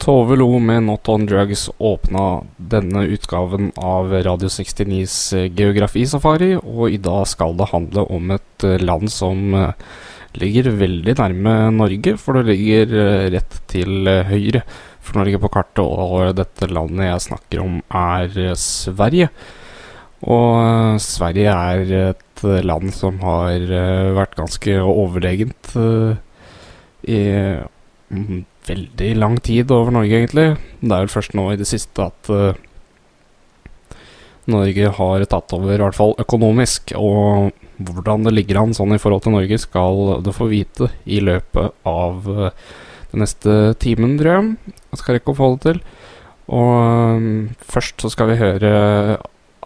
Tove Lo med Not On Drugs åpna denne utgaven av Radio 69s eh, geografisafari, og i dag skal det handle om et eh, land som eh, ligger veldig nærme Norge, for det ligger rett til høyre for Norge på kartet, og dette landet jeg snakker om er Sverige. Og Sverige er et land som har vært ganske overlegent i mm, veldig lang tid over Norge, egentlig. Det er vel først nå i det siste at uh, Norge har tatt over, i hvert fall økonomisk. Og hvordan det ligger an sånn i forhold til Norge, skal du få vite i løpet av uh, den neste timen, tror jeg. Jeg skal rekke å få det til. Og um, først så skal vi høre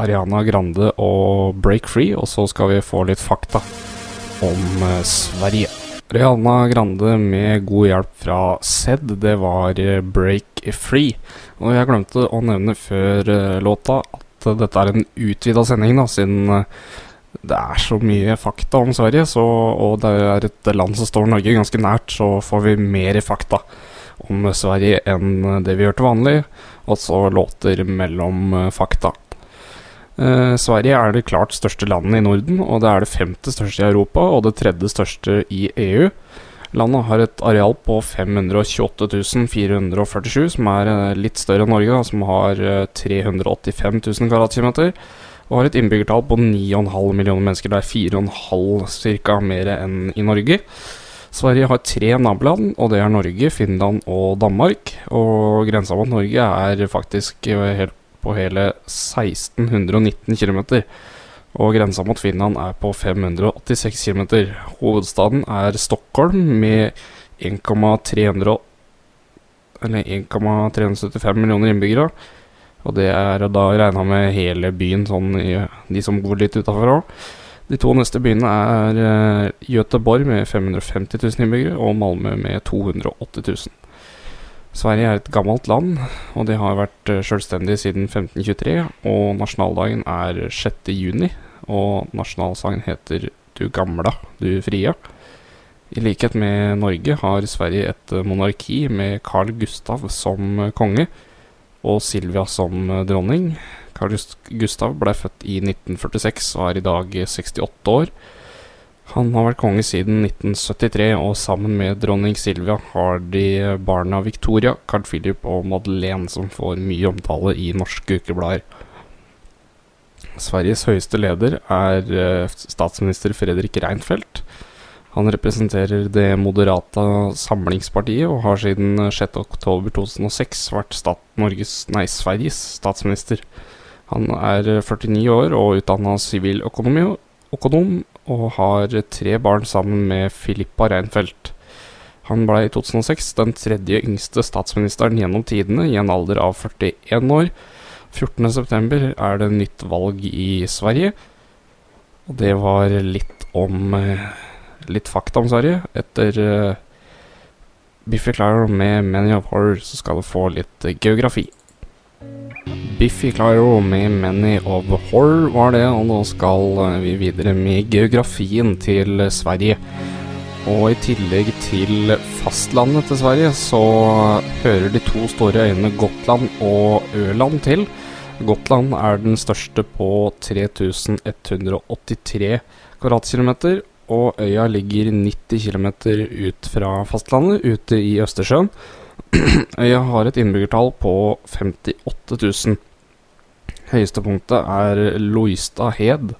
Ariana Grande og Break Free, og så skal vi få litt fakta om uh, Sverige. Rihanna Grande med god hjelp fra Sed, det var eh, Break Free. Og jeg glemte å nevne før uh, låta at uh, dette er en utvida sending, da, siden det er så mye fakta om Sverige, så, og det er et land som står Norge ganske nært, så får vi mer fakta om Sverige enn det vi gjør til vanlig, og så låter mellom fakta. Eh, Sverige er det klart største landet i Norden, og det er det femte største i Europa og det tredje største i EU. Landet har et areal på 528 447, som er eh, litt større enn Norge, som har 385 000 kvadratkilometer. Og har et innbyggertall på 9,5 millioner mennesker. Det er 4,5 ca. mer enn i Norge. Sverige har tre naboland, og det er Norge, Finland og Danmark. Og grensa mot Norge er faktisk eh, helt på hele 1619 km. Og grensa mot Finland er på 586 km. Hovedstaden er Stockholm med 1,375 millioner innbyggere. Og det er da regna med hele byen, sånn de som bor litt utafor òg. De to neste byene er uh, Göteborg med 550 000 innbyggere og Malmö med 280 000. Sverige er et gammelt land, og det har vært eh, selvstendig siden 1523. Og nasjonaldagen er 6. juni, og nasjonalsangen heter Du gamla, du fria. I likhet med Norge har Sverige et eh, monarki med Carl Gustav som eh, konge og Silvia som dronning. Carl Gustav ble født i 1946 og er i dag 68 år. Han har vært konge siden 1973, og sammen med dronning Silvia har de barna Victoria, Carl Philip og Madeleine som får mye omtale i norske ukeblader. Sveriges høyeste leder er eh, statsminister Fredrik Reinfeldt. Han representerer det moderate Samlingspartiet og har siden 6.10.2006 vært stat Norges, nei, Sveriges statsminister. Han er 49 år og utdanna siviløkonom og har tre barn sammen med Filippa Reinfeldt. Han ble i 2006 den tredje yngste statsministeren gjennom tidene i en alder av 41 år. 14.9 er det nytt valg i Sverige. Og det var litt om eh, Litt fakta om Sverige. Etter uh, Biffy Clyro med Many of Horror så skal du få litt uh, geografi. Biffy Clyro med Many of Horror var det, og nå skal eh, vi videre med geografien til Sverige. Og i tillegg til fastlandet til Sverige, så hører de to store øyene Gotland og Øland til. Gotland er den største på 3183 kvadratkilometer, og øya ligger 90 km ut fra fastlandet, ute i Østersjøen. Øya har et innbyggertall på 58 000. Høyeste punktet er Loistad hed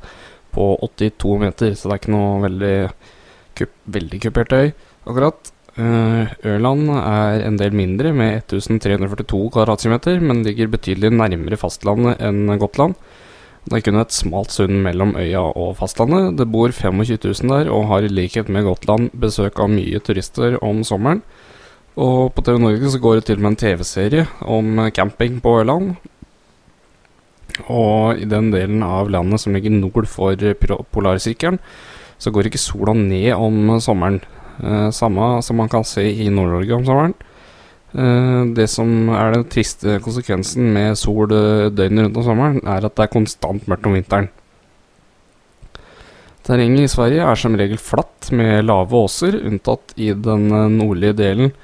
på 82 meter, så det er ikke noe veldig, kup, veldig kupert øy, akkurat. Uh, Ørland er en del mindre, med 1342 kvadratkilometer, men ligger betydelig nærmere fastlandet enn Gotland. Det er kun et smalt sund mellom øya og fastlandet. Det bor 25 000 der, og har i likhet med Gotland besøk av mye turister om sommeren. Og på TV Norge så går det til og med en TV-serie om camping på Ørland. Og i den delen av landet som ligger nord for polarsirkelen, så går ikke sola ned om sommeren. Eh, samme som man kan se i Nord-Norge om sommeren. Eh, det som er den triste konsekvensen med sol døgnet rundt om sommeren, er at det er konstant mørkt om vinteren. Terrenget i Sverige er som regel flatt med lave åser, unntatt i den nordlige delen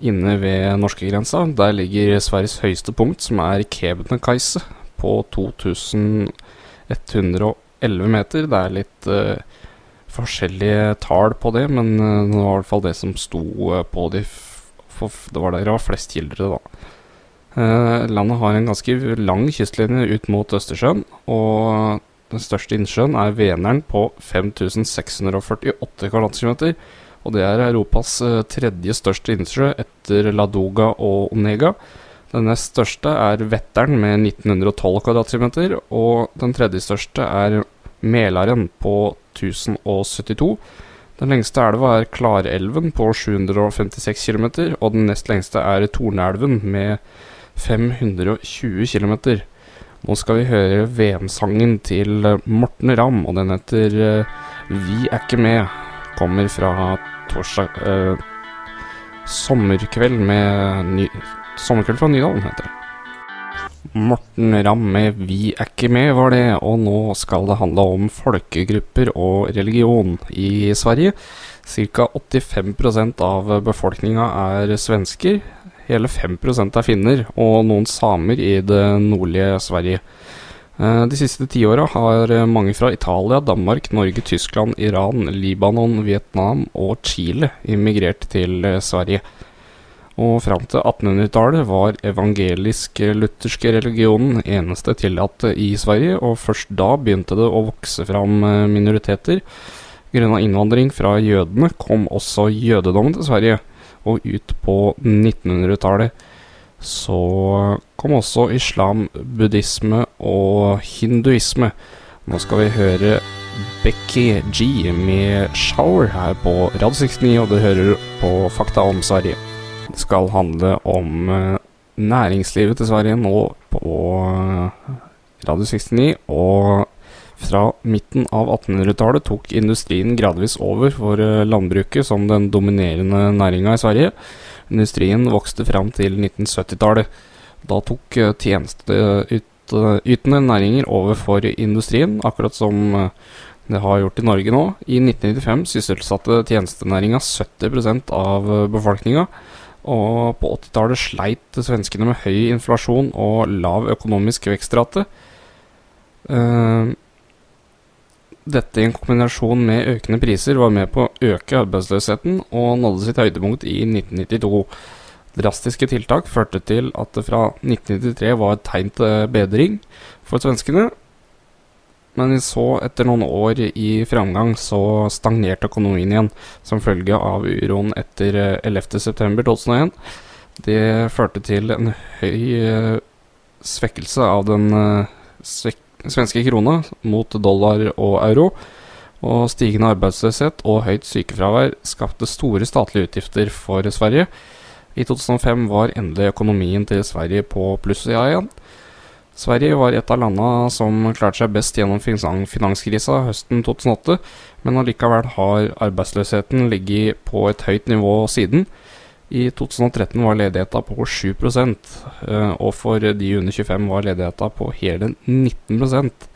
inne ved norskegrensa. Der ligger Sveriges høyeste punkt, som er Kebnekaise, på 2111 meter. Det er litt uh, forskjellige tall på det, men uh, det var i hvert fall det som sto uh, på de Det var der det var flest kilder, da. landet har en ganske lang kystlinje ut mot Østersjøen, og den største innsjøen er Veneren på 5648 kvadratkilometer. Og det er Europas tredje største innsjø etter Ladoga og Onega. Den nest største er Vetteren med 1912 kvadratkilometer, og den tredje største er Mælaren på 1072. Den lengste elva er Klarelven på 756 km, og den nest lengste er Torneelven med 520 km. Nå skal vi høre VM-sangen til Morten Ramm, og den heter uh, Vi er ikke med. Kommer fra torsdag eh, Sommerkveld med ny Sommerkveld fra Nydalen, heter det. Morten Ramme, Vi er ikke med, var det, og nå skal det handle om folkegrupper og religion i Sverige. Ca. 85% av befolkninga er svensker, hele 5% er finner, og noen samer i det nordlige Sverige. Eh, de siste tiåra har mange fra Italia, Danmark, Norge, Tyskland, Iran, Libanon, Vietnam og Chile immigrert til Sverige. Og fram til 1800-tallet var evangelisk-lutherske religionen eneste tillatt i Sverige, og først da begynte det å vokse fram eh, minoriteter. Grunna innvandring fra jødene kom også jødedommen til Sverige, og ut på 1900-tallet så kom også islam, buddhisme og hinduisme. Nå skal vi høre Becky G med 'Shower' her på Radio 69, og det hører på Fakta om Sverige Det skal handle om uh, næringslivet til Sverige nå på uh, Radio 69. Og fra midten av 1800-tallet tok industrien gradvis over for uh, landbruket som den dominerende næringa i Sverige. Industrien vokste fram til 1970-tallet. Da tok tjenesteytende næringer over for industrien, akkurat som det har gjort i Norge nå. I 1995 sysselsatte tjenestenæringa 70% av befolkninga. Og på 80-tallet sleit svenskene med høy inflasjon og lav økonomisk vekstrate. Uh, dette i en kombinasjon med økende priser var med på å øke arbeidsløsheten og nådde sitt høydepunkt i 1992. Drastiske tiltak førte til at det fra 1993 var et tegn til bedring for svenskene, men så etter noen år i framgang så stagnerte økonomien igjen som følge av uroen etter 11.9.2001. Eh, Det førte til en høy eh, svekkelse av den eh, svenske krona mot dollar og euro. Og stigende arbeidsløshet og høyt sykefravær skapte store statlige utgifter for Sverige. I 2005 var endelig økonomien til Sverige på plussida igjen. Sverige var et av landene som klarte seg best gjennom finanskrisa høsten 2008, men allikevel har arbeidsløsheten ligget på et høyt nivå siden. I 2013 var ledigheta på 7 eh, og for de under 25 var ledigheta på hele 19%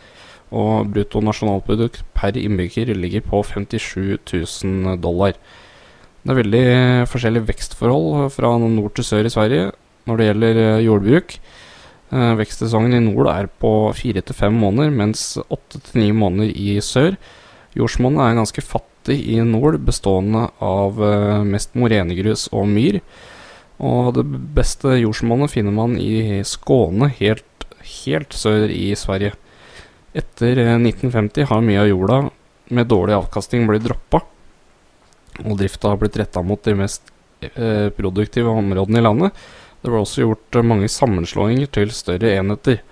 Og bruttonasjonalprodukt per innbygger ligger på 57 000 dollar. Det er veldig forskjellige vekstforhold fra nord til sør i Sverige når det gjelder eh, jordbruk. Uh, vekstsesongen i nord er på fire til fem måneder, mens åtte til ni måneder i sør. Jordsmonnet er ganske fattig i nord, bestående av uh, mest morenegrus og myr. Og det beste jordsmonnet finner man i Skåne, helt, helt sør i Sverige. Etter 1950 eh, har mye av jorda med dårlig avkastning blitt droppa, og drifta har blitt retta mot de mest uh, produktive områdene i landet. Det ble også gjort eh, mange sammenslåinger til større enheter.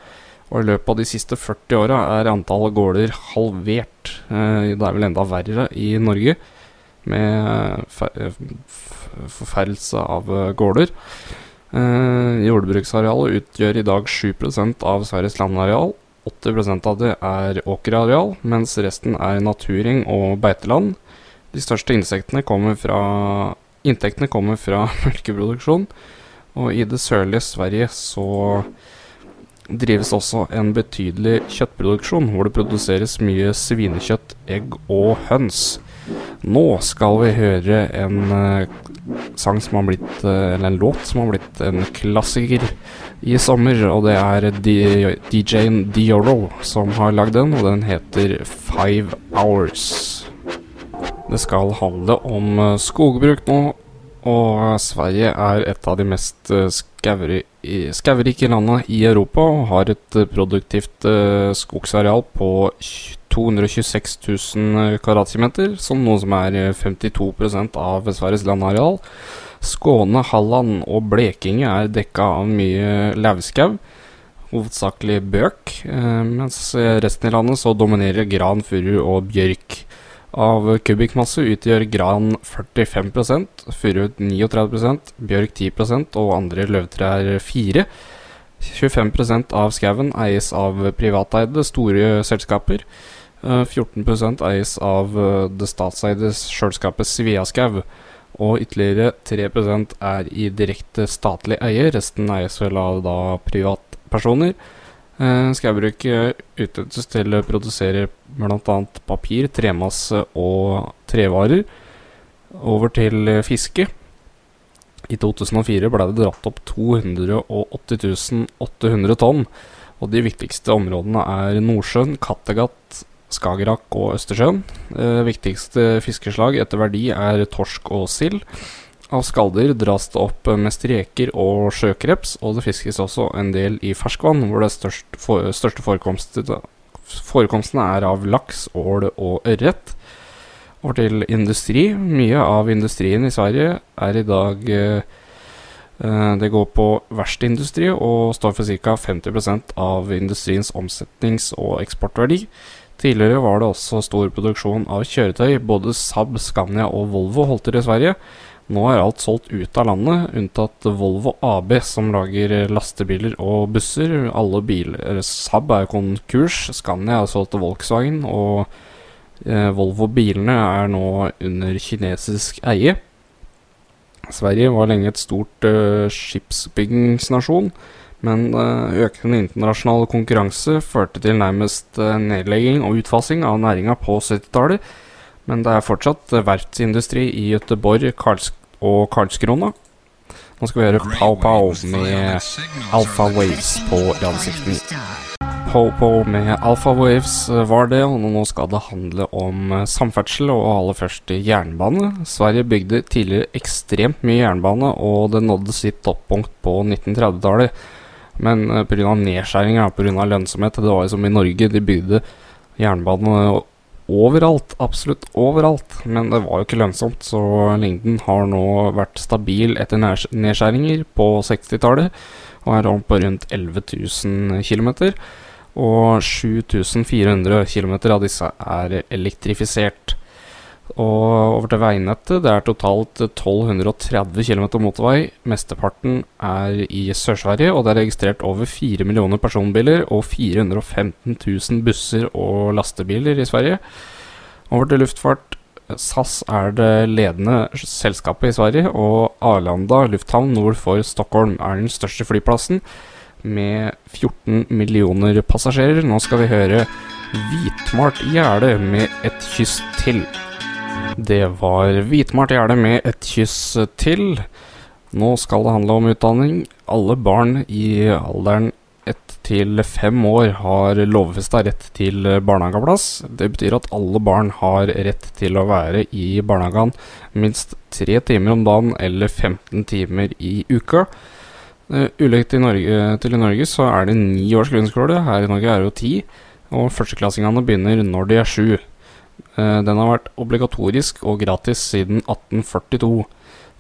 Og i løpet av de siste 40 åra er antallet gårder halvert. Eh, det er vel enda verre i Norge, med eh, forferdelse av gårder. Jordbruksarealet utgjør i dag 7% av Sveriges landareal. 80% av det er åkerareal, mens resten er naturing og beiteland. De største inntektene kommer fra, inntektene kommer fra melkeproduksjon. Og i det sørlige Sverige så drives også en betydelig kjøttproduksjon, hvor det produseres mye svinekjøtt, egg og høns. Nå skal vi høre en uh, sang som har blitt uh, Eller en låt som har blitt en klassiker i sommer. Og det er DJ-en Dioro som har lagd den, og den heter Five Hours. Det skal handle om uh, skogbruk nå, og Sverige er et av de mest skaurike landene i Europa og har et produktivt skogsareal på 226 000 kvadratkilometer, som noe som er 52% av Sveriges landareal. Skåne, Halland og Blekinge er dekka av mye lauvskau, hovedsakelig bøk, eh, mens resten i landet så dominerer gran, furu og bjørk. Av kubikkmasse utgjør gran 45% furu 39% bjørk 10% og andre løvtrær 4 25% av skauen eies av privateide, store selskaper. 14 eh, eies av eh, det statseide selskapet Sveaskau. Og ytterligere 3% er i direkte statlig eie. Resten eies vel av da privatpersoner. Eh, Skaubruket utnyttes til å produsere bl.a. papir, tremasse og trevarer. Over til fiske. I 2004 ble det dratt opp 280 800 tonn. Og de viktigste områdene er Nordsjøen, Kattegat, Skagerrak og Østersjøen. Eh, viktigste fiskeslag etter verdi er torsk og sild. Av skalldyr dras det opp mest reker og sjøkreps, og det fiskes også en del i ferskvann, hvor det største, for, største forekomstene er av laks, ål og ørret. Over til industri. Mye av industrien i Sverige er i dag eh, Det går på verkstedindustri og står for ca. 50% av industriens omsetnings- og eksportverdi. Tidligere var det også stor produksjon av kjøretøy. Både Saab, Scania og Volvo holdt til i Sverige. Nå er alt solgt ut av landet, unntatt Volvo AB, som lager lastebiler og busser. Alle biler Saab er konkurs, Scania er solgt til Volkswagen, og eh, Volvo-bilene er nå under kinesisk eie. Sverige var lenge et stort eh, skipsbyggingsnasjon. Men eh, økende internasjonal konkurranse førte til nærmest uh, nedlegging og utfasing av næringa på 70-tallet. Men det er fortsatt uh, verftsindustri i Gøteborg, Karls og Karlskrona. Nå skal vi høre Pow Pow med Alpha Waves på Radio 69. Pow Pow med Alpha Waves var det, og nå skal det handle om samferdsel, og aller først jernbane. Sverige bygde tidligere ekstremt mye jernbane, og det nådde sitt toppunkt på 1930-tallet. Men uh, pga. nedskjæringer, pga. lønnsomhet Det var jo som i Norge, de bygde jernbane overalt. Absolutt overalt. Men det var jo ikke lønnsomt, så lengden har nå vært stabil etter nedskjæringer på 60-tallet. Og er om på rundt 11 000 km. Og 7400 km av disse er elektrifisert. Og over til veinettet. Det er totalt 1230 km motorvei. Mesteparten er i Sør-Sverige, og det er registrert over 4 millioner personbiler og 415 000 busser og lastebiler i Sverige. Over til luftfart. SAS er det ledende selskapet i Sverige, og Arlanda lufthavn nord for Stockholm er den største flyplassen, med 14 millioner passasjerer. Nå skal vi høre Hvitmalt gjerde med et kyss til. Det var Hvitmart Gjerde med et kyss til. Nå skal det handle om utdanning. Alle barn i alderen ett til fem år har lovfesta rett til barnehageplass. Det betyr at alle barn har rett til å være i barnehagen minst tre timer om dagen eller 15 timer i uka. Uh, Ulikt til i Norge så er det ni års grunnskole. Her i Norge er det jo ti. Og førsteklassingene begynner når de er sju. Eh, den har vært obligatorisk og gratis siden 1842.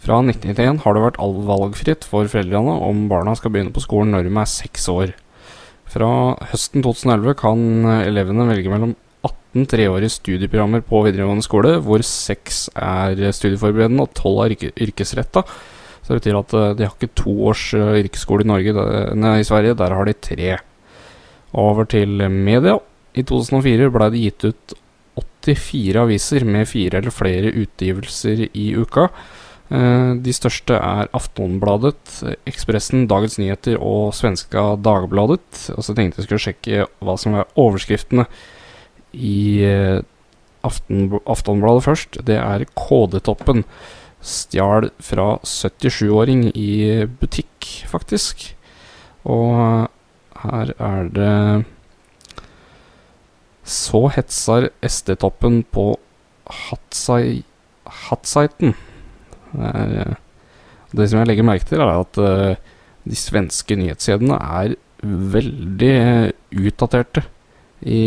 Fra 1991 har det vært valgfritt for foreldrene om barna skal begynne på skolen når de er seks år. Fra høsten 2011 kan elevene velge mellom 18 treårige studieprogrammer på videregående skole, hvor seks er studieforberedende og tolv er yrkesretta. Så det betyr at eh, de har ikke to års eh, yrkesskole i, Norge, nei, i Sverige, der har de tre. Over til media. I 2004 ble det gitt ut 84 aviser med fire eller flere utgivelser i uka. Eh, de største er Aftonbladet, Ekspressen, Dagens Nyheter og Svenska Dagbladet. Og så tenkte jeg skulle sjekke hva som er overskriftene i eh, Aftonbladet først. Det er KD-toppen. Stjal fra 77-åring i butikk, faktisk. Og her er det Så hetsar SD-toppen på Hatsaiten. Det, er, det som jeg legger merke til, er at uh, de svenske nyhetskjedene er veldig utdaterte i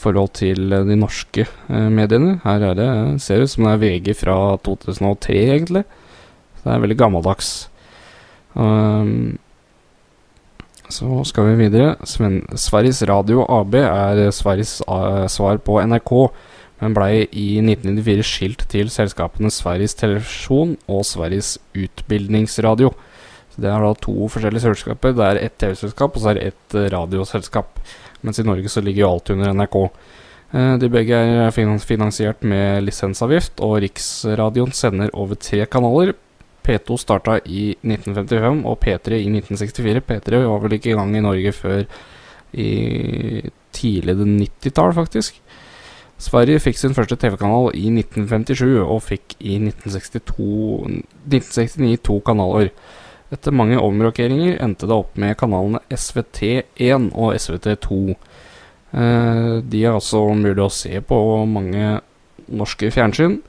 forhold til de norske mediene. Her er det, ser ut som det er VG fra 2003, egentlig. Det er veldig gammeldags. Um, så skal vi videre. Sven Sveriges Radio AB er Sveriges svar på NRK men blei i 1994 skilt til selskapene Sveriges Televisjon og Sveriges Utbildningsradio. Så Det er da to forskjellige selskaper. Det er ett TV-selskap og så er det ett eh, radioselskap. Mens i Norge så ligger jo alt under NRK. Eh, de begge er finansiert med lisensavgift, og Riksradioen sender over tre kanaler. P2 starta i 1955 og P3 i 1964. P3 var vel ikke i gang i Norge før i tidlig 90-tall, faktisk. Sverige fikk sin første TV-kanal i 1957, og fikk i 1962, 1969 to kanaler. Etter mange omrokeringer endte det opp med kanalene SVT1 og SVT2. Eh, de er altså mulig å se på mange norske fjernsyn.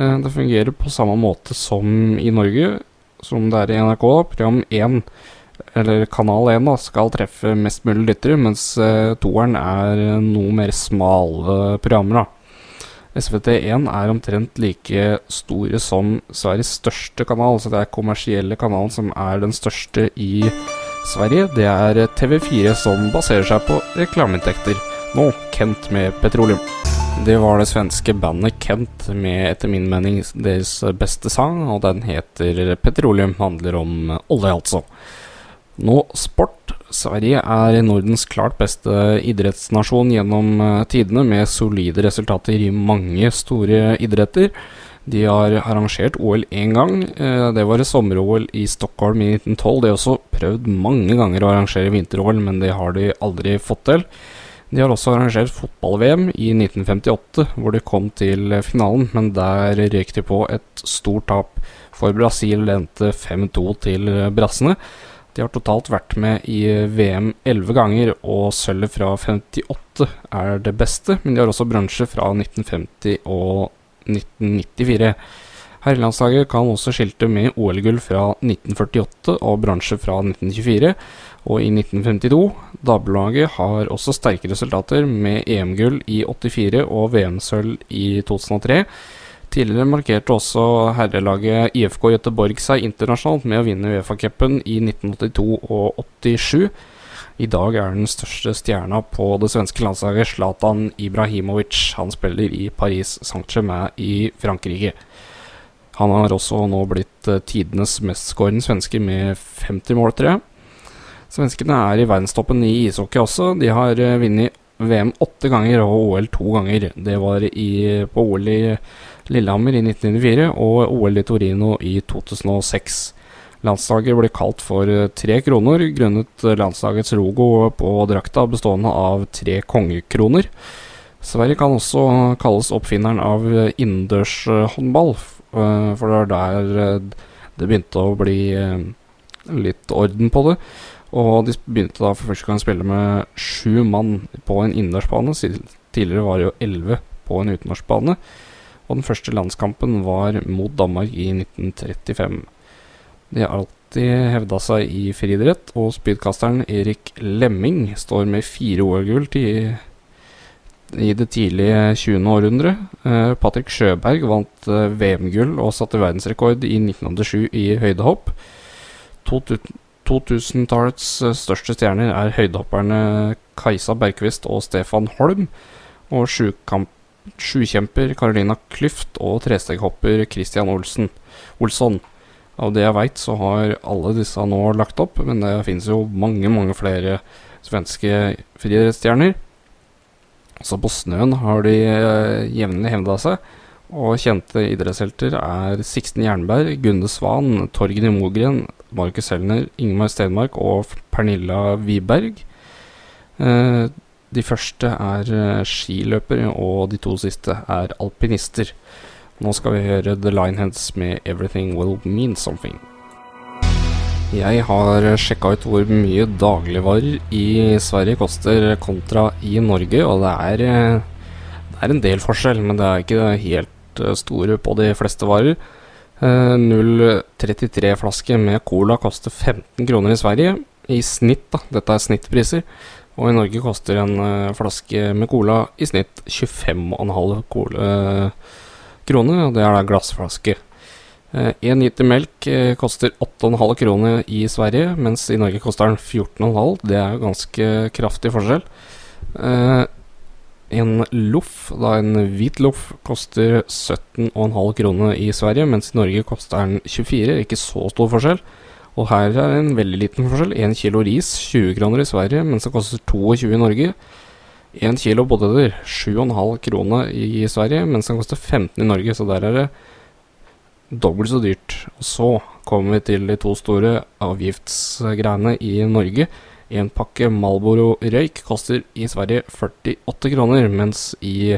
Eh, det fungerer på samme måte som i Norge, som det er i NRK. Program 1 eller Kanal 1 da, skal treffe mest mulig lyttere, mens uh, toeren er noe mer smale programmer. da. SVT1 er omtrent like store som Sveriges største kanal, så det er kommersielle kanalen som er den største i Sverige. Det er TV4 som baserer seg på reklameinntekter. Nå Kent med petroleum. Det var det svenske bandet Kent med, etter min mening, deres beste sang, og den heter 'Petroleum'. Handler om olje, altså. Nå sport. Sverige er Nordens klart beste idrettsnasjon gjennom uh, tidene, med solide resultater i mange store idretter. De har arrangert OL én gang. Uh, det var sommer-OL i Stockholm i 1912. De har også prøvd mange ganger å arrangere vinter-OL, men det har de aldri fått til. De har også arrangert fotball-VM i 1958, hvor de kom til finalen, men der røyk de på et stort tap. For Brasil endte 5-2 til brassene. De har totalt vært med i VM elleve ganger, og sølvet fra 58 er det beste, men de har også bronse fra 1950 og 1994. Herrelandslaget kan også skilte med OL-gull fra 1948 og bronse fra 1924 og i 1952. Damelaget har også sterke resultater med EM-gull i 84 og VM-sølv i 2003. Tidligere markerte også herrelaget IFK Göteborg seg internasjonalt med å vinne Uefa-cupen i 1982 og 87. I dag er den største stjerna på det svenske landslaget Zlatan Ibrahimovic. Han spiller i Paris Saint-Germain i Frankrike. Han har også nå blitt uh, tidenes mestskårende svenske med 50 mål, tror jeg. Svenskene er i verdenstoppen i ishockey også. De har uh, vunnet VM åtte ganger og OL to ganger. Det var i, på OL i Lillehammer i 1994 og OL i Torino i 2006. Landslaget ble kalt for eh, Tre kroner, grunnet landslagets logo på drakta bestående av tre kongekroner. Sverige kan også kalles oppfinneren av innendørshåndball, eh, for det var der eh, det begynte å bli litt orden på det. Og de begynte da for første gang å spille med sju mann på en innendørsbane. Tidligere var det jo elleve på en utenlandsbane. Og den første landskampen var mot Danmark i 1935. De har alltid hevda seg i friidrett, og spydkasteren Erik Lemming står med fire OL-gull i det tidlige 20. århundre. Eh, Patrick Sjøberg vant eh, VM-gull og satte verdensrekord i 1907 i høydehopp. 2000-tallets eh, største stjerner er høydehopperne Kajsa Bergqvist og Stefan Holm, og sjukjemper Carolina Klyft og tresteghopper Christian Olsen, Olsson. Av det jeg veit, så har alle disse nå lagt opp, men det finnes jo mange, mange flere svenske friidrettsstjerner. Så på snøen har de uh, jevnlig hevda seg, og kjente idrettshelter er Sixten Jernberg, Gunde Svan, Torgny Mogren, Markus Helner, Ingemar Stenmark og Pernilla Wiberg. Uh, De første er uh, skiløpere, og de to siste er alpinister. Nå skal vi høre The Lineheads med 'Everything Will Mean Something'. Jeg har sjekka ut hvor mye dagligvarer i Sverige koster kontra i Norge, og det er, det er en del forskjell, men det er ikke helt store på de fleste varer. 0,33-flaske med cola koster 15 kroner i Sverige. I snitt, da. Dette er snittpriser. Og i Norge koster en uh, flaske med cola i snitt 25,5 uh, kroner, og det er da glassflaske. Uh, en liter melk koster 8,5 kroner i Sverige, mens i Norge koster den 14,5. Det er jo ganske kraftig forskjell. En loff, da en hvit loff, koster 17,5 kroner i Sverige, mens i Norge koster den 24. Ikke så stor forskjell. Og her er en veldig liten forskjell. 1 kilo ris 20 kroner i Sverige, mens det koster 22 i Norge. 1 kilo poteter 7,5 kroner i Sverige, mens den koster 15 i Norge. Så der er det dobbelt så dyrt. Og så kommer vi til de to store avgiftsgreiene i Norge. En pakke Malboro røyk koster i Sverige 48 kroner, mens i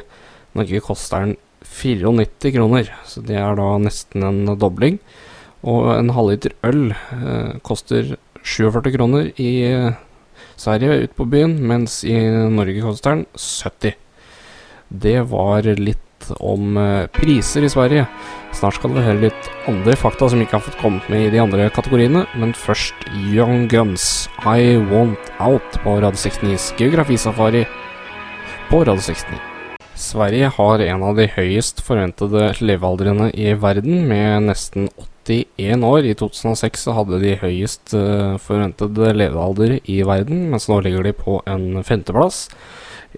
Norge koster den 94 kroner. Så det er da nesten en dobling. Og en halvliter øl eh, koster 47 kroner i Sverige ute på byen, mens i Norge koster den 70. Det var litt om eh, priser i Sverige. Snart skal vi høre litt andre fakta som ikke har fått kommet med i de andre kategoriene, men først Young Guns, I Want Out på Radio 69s geografisafari på Radio 69. Sverige har en av de høyest forventede levealdrene i verden, med nesten 81 år. I 2006 hadde de høyest uh, forventede levealder i verden, mens nå ligger de på en femteplass.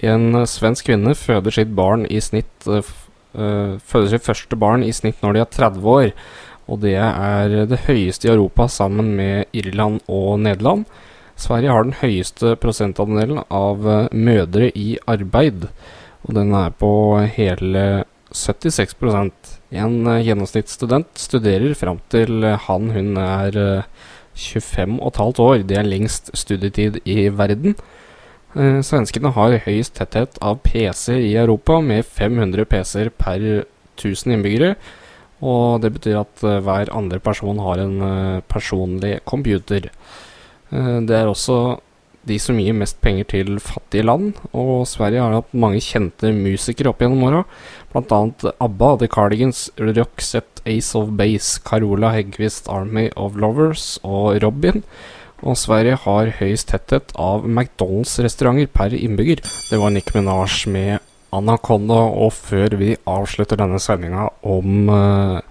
En svensk kvinne føder sitt snitt uh, Føder sitt første barn i snitt når de er 30 år. Og det er det høyeste i Europa sammen med Irland og Nederland. Sverige har den høyeste prosentandelen av mødre i arbeid, og den er på hele 76% En gjennomsnittsstudent studerer fram til han hun er 25 15 år. Det er lengst studietid i verden. Eh, svenskene har høyest tetthet av PC-er i Europa, med 500 PC-er per 1000 innbyggere. Og det betyr at uh, hver andre person har en uh, personlig computer. Det er også de som gir mest penger til fattige land, og Sverige har hatt mange kjente musikere opp gjennom åra. Annet ABBA, The Cardigans, Roxette, Ace of Base, Carola Heggquist, Army of Lovers og Robin. Og Sverige har høyest tetthet av McDonald's-restauranter per innbygger. Det var Nick Minaj med Anaconda, og før vi avslutter denne sendinga om uh,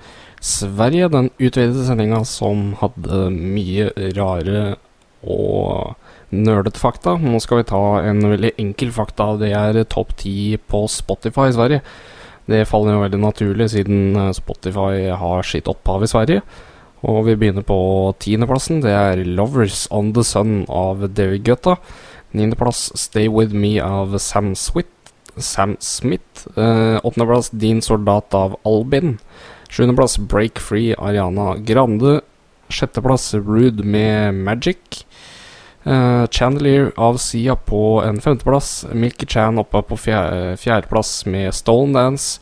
Sverige, den utvidede sendinga som hadde mye rare og nerdete fakta. Nå skal vi ta en veldig enkel fakta. Det er topp ti på Spotify i Sverige. Det faller jo veldig naturlig, siden eh, Spotify har sitt opphav i Sverige. Og vi begynner på tiendeplassen. Det er 'Lovers on the Sun' av David Gutta. Niendeplass 'Stay With Me' av Sam, Switt, Sam Smith. Åttendeplass Åttendeplass 'Din soldat' av Albin. Sjuendeplass 'Break Free' Ariana Grande. Sjetteplass 'Rude' med Magic. Uh, Chandelier av Sia på en femteplass. Milky Chan oppe på fjerdeplass med Stolen Dance.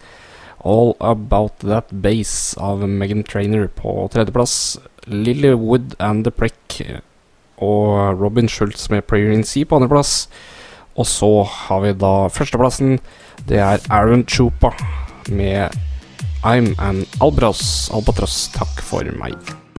All About That Base av Megan Trainer på tredjeplass. Lily Wood and The Prick og Robin Schultz med Prayer in Sea på andreplass. Og så har vi da førsteplassen. Det er Aaron Chupa med I'm an Albatross. Albatross. Takk for meg.